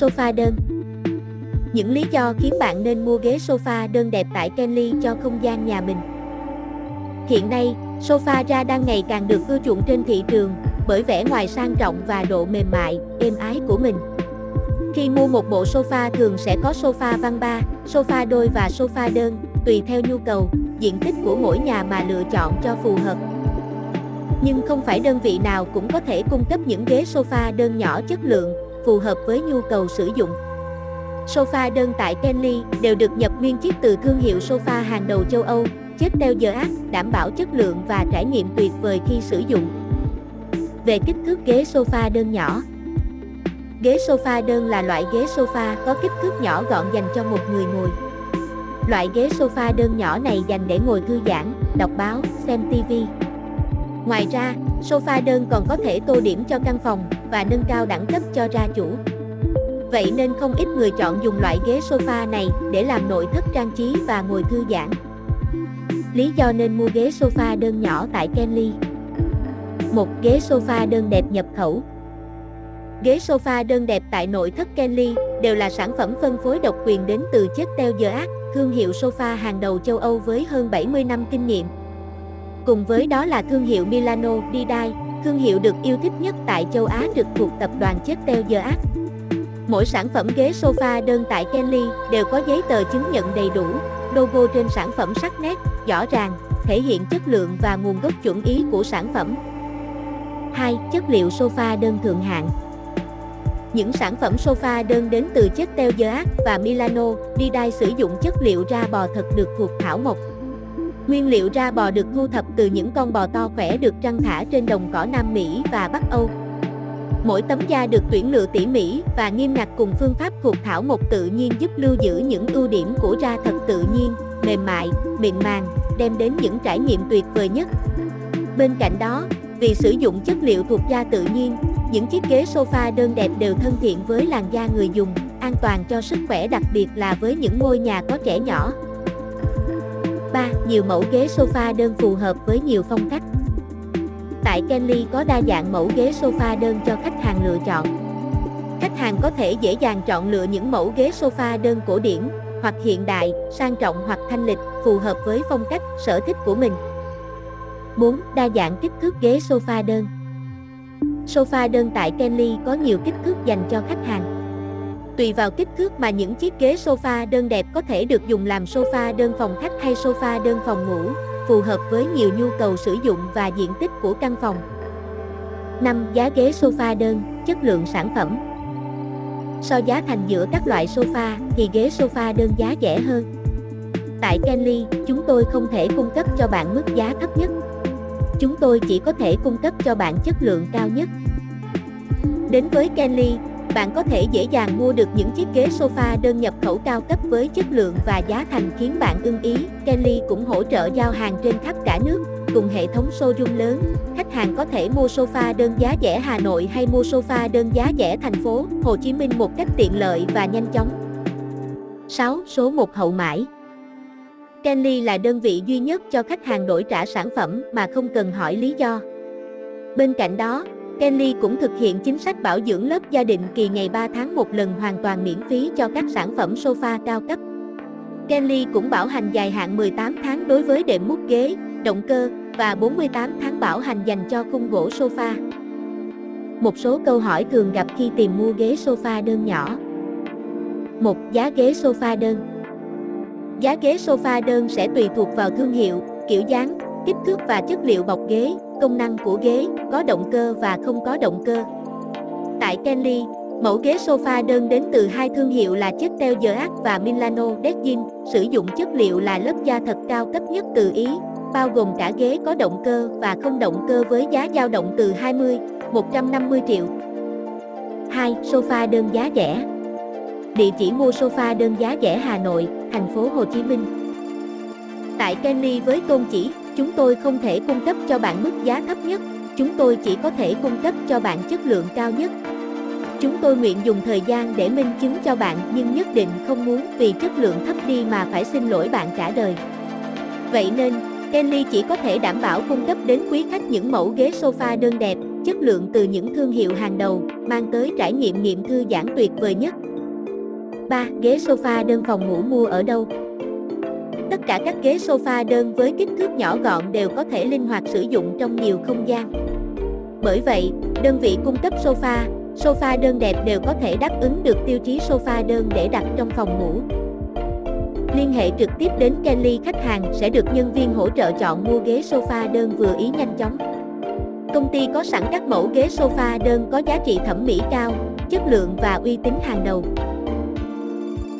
Sofa đơn Những lý do khiến bạn nên mua ghế sofa đơn đẹp tại Kenly cho không gian nhà mình Hiện nay, sofa ra đang ngày càng được ưa chuộng trên thị trường bởi vẻ ngoài sang trọng và độ mềm mại, êm ái của mình. Khi mua một bộ sofa thường sẽ có sofa văn ba, sofa đôi và sofa đơn, tùy theo nhu cầu, diện tích của mỗi nhà mà lựa chọn cho phù hợp. Nhưng không phải đơn vị nào cũng có thể cung cấp những ghế sofa đơn nhỏ chất lượng, phù hợp với nhu cầu sử dụng. Sofa đơn tại Kenly đều được nhập nguyên chiếc từ thương hiệu sofa hàng đầu châu Âu, chất teo giờ ác, đảm bảo chất lượng và trải nghiệm tuyệt vời khi sử dụng. Về kích thước ghế sofa đơn nhỏ Ghế sofa đơn là loại ghế sofa có kích thước nhỏ gọn dành cho một người ngồi. Loại ghế sofa đơn nhỏ này dành để ngồi thư giãn, đọc báo, xem TV. Ngoài ra, sofa đơn còn có thể tô điểm cho căn phòng và nâng cao đẳng cấp cho gia chủ. Vậy nên không ít người chọn dùng loại ghế sofa này để làm nội thất trang trí và ngồi thư giãn. Lý do nên mua ghế sofa đơn nhỏ tại Kenly Một ghế sofa đơn đẹp nhập khẩu Ghế sofa đơn đẹp tại nội thất Kenly đều là sản phẩm phân phối độc quyền đến từ Chetel Ác, thương hiệu sofa hàng đầu châu Âu với hơn 70 năm kinh nghiệm. Cùng với đó là thương hiệu Milano Didai, thương hiệu được yêu thích nhất tại châu Á trực thuộc tập đoàn Chetel Art. Mỗi sản phẩm ghế sofa đơn tại Kelly đều có giấy tờ chứng nhận đầy đủ, logo trên sản phẩm sắc nét, rõ ràng, thể hiện chất lượng và nguồn gốc chuẩn ý của sản phẩm. 2. Chất liệu sofa đơn thượng hạng những sản phẩm sofa đơn đến từ chất teo và Milano, Didai sử dụng chất liệu da bò thật được thuộc thảo mộc. Nguyên liệu da bò được thu thập từ những con bò to khỏe được trăng thả trên đồng cỏ Nam Mỹ và Bắc Âu. Mỗi tấm da được tuyển lựa tỉ mỉ và nghiêm ngặt cùng phương pháp thuộc thảo mộc tự nhiên giúp lưu giữ những ưu điểm của da thật tự nhiên, mềm mại, mịn màng, đem đến những trải nghiệm tuyệt vời nhất. Bên cạnh đó, vì sử dụng chất liệu thuộc da tự nhiên, những chiếc ghế sofa đơn đẹp đều thân thiện với làn da người dùng, an toàn cho sức khỏe đặc biệt là với những ngôi nhà có trẻ nhỏ. 3. Nhiều mẫu ghế sofa đơn phù hợp với nhiều phong cách. Tại Kenly có đa dạng mẫu ghế sofa đơn cho khách hàng lựa chọn. Khách hàng có thể dễ dàng chọn lựa những mẫu ghế sofa đơn cổ điển, hoặc hiện đại, sang trọng hoặc thanh lịch, phù hợp với phong cách, sở thích của mình. 4. Đa dạng kích thước ghế sofa đơn Sofa đơn tại Kenly có nhiều kích thước dành cho khách hàng. Tùy vào kích thước mà những chiếc ghế sofa đơn đẹp có thể được dùng làm sofa đơn phòng khách hay sofa đơn phòng ngủ, phù hợp với nhiều nhu cầu sử dụng và diện tích của căn phòng. 5. Giá ghế sofa đơn, chất lượng sản phẩm So giá thành giữa các loại sofa thì ghế sofa đơn giá rẻ hơn. Tại Kenly, chúng tôi không thể cung cấp cho bạn mức giá thấp nhất, chúng tôi chỉ có thể cung cấp cho bạn chất lượng cao nhất. Đến với Kenly, bạn có thể dễ dàng mua được những chiếc ghế sofa đơn nhập khẩu cao cấp với chất lượng và giá thành khiến bạn ưng ý. Kelly cũng hỗ trợ giao hàng trên khắp cả nước, cùng hệ thống showroom lớn. Khách hàng có thể mua sofa đơn giá rẻ Hà Nội hay mua sofa đơn giá rẻ thành phố Hồ Chí Minh một cách tiện lợi và nhanh chóng. 6. Số 1 hậu mãi Kenly là đơn vị duy nhất cho khách hàng đổi trả sản phẩm mà không cần hỏi lý do. Bên cạnh đó, Kenly cũng thực hiện chính sách bảo dưỡng lớp gia định kỳ ngày 3 tháng một lần hoàn toàn miễn phí cho các sản phẩm sofa cao cấp. Kenly cũng bảo hành dài hạn 18 tháng đối với đệm mút ghế, động cơ và 48 tháng bảo hành dành cho khung gỗ sofa. Một số câu hỏi thường gặp khi tìm mua ghế sofa đơn nhỏ. 1. giá ghế sofa đơn Giá ghế sofa đơn sẽ tùy thuộc vào thương hiệu, kiểu dáng, kích thước và chất liệu bọc ghế, công năng của ghế, có động cơ và không có động cơ. Tại Kenly, mẫu ghế sofa đơn đến từ hai thương hiệu là Chetel ác và Milano Design, sử dụng chất liệu là lớp da thật cao cấp nhất từ Ý, bao gồm cả ghế có động cơ và không động cơ với giá dao động từ 20, 150 triệu. 2. Sofa đơn giá rẻ Địa chỉ mua sofa đơn giá rẻ Hà Nội, thành phố Hồ Chí Minh. Tại Kenly với tôn chỉ, chúng tôi không thể cung cấp cho bạn mức giá thấp nhất, chúng tôi chỉ có thể cung cấp cho bạn chất lượng cao nhất. Chúng tôi nguyện dùng thời gian để minh chứng cho bạn nhưng nhất định không muốn vì chất lượng thấp đi mà phải xin lỗi bạn cả đời. Vậy nên, Kenly chỉ có thể đảm bảo cung cấp đến quý khách những mẫu ghế sofa đơn đẹp, chất lượng từ những thương hiệu hàng đầu, mang tới trải nghiệm nghiệm thư giãn tuyệt vời nhất. 3. Ghế sofa đơn phòng ngủ mua ở đâu? Tất cả các ghế sofa đơn với kích thước nhỏ gọn đều có thể linh hoạt sử dụng trong nhiều không gian. Bởi vậy, đơn vị cung cấp sofa, sofa đơn đẹp đều có thể đáp ứng được tiêu chí sofa đơn để đặt trong phòng ngủ. Liên hệ trực tiếp đến Kelly khách hàng sẽ được nhân viên hỗ trợ chọn mua ghế sofa đơn vừa ý nhanh chóng. Công ty có sẵn các mẫu ghế sofa đơn có giá trị thẩm mỹ cao, chất lượng và uy tín hàng đầu.